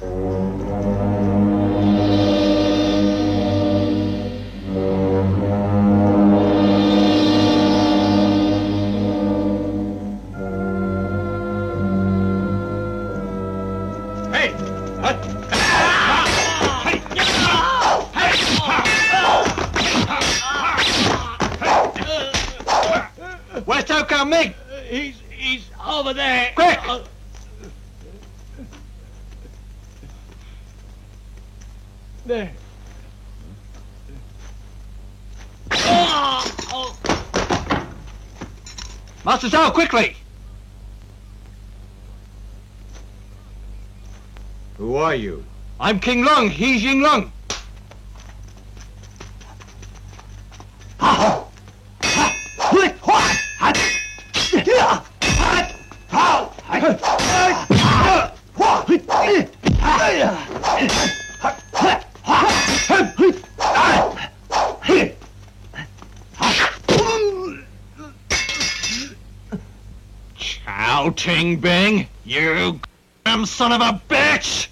Hey! Where's Toko Mig? He's he's over there. Quick! Uh, there. Oh, oh. Master Zhao, quickly! Who are you? I'm King Lung. He's Ying Long. Chao Ting Bing, you damn son of a bitch!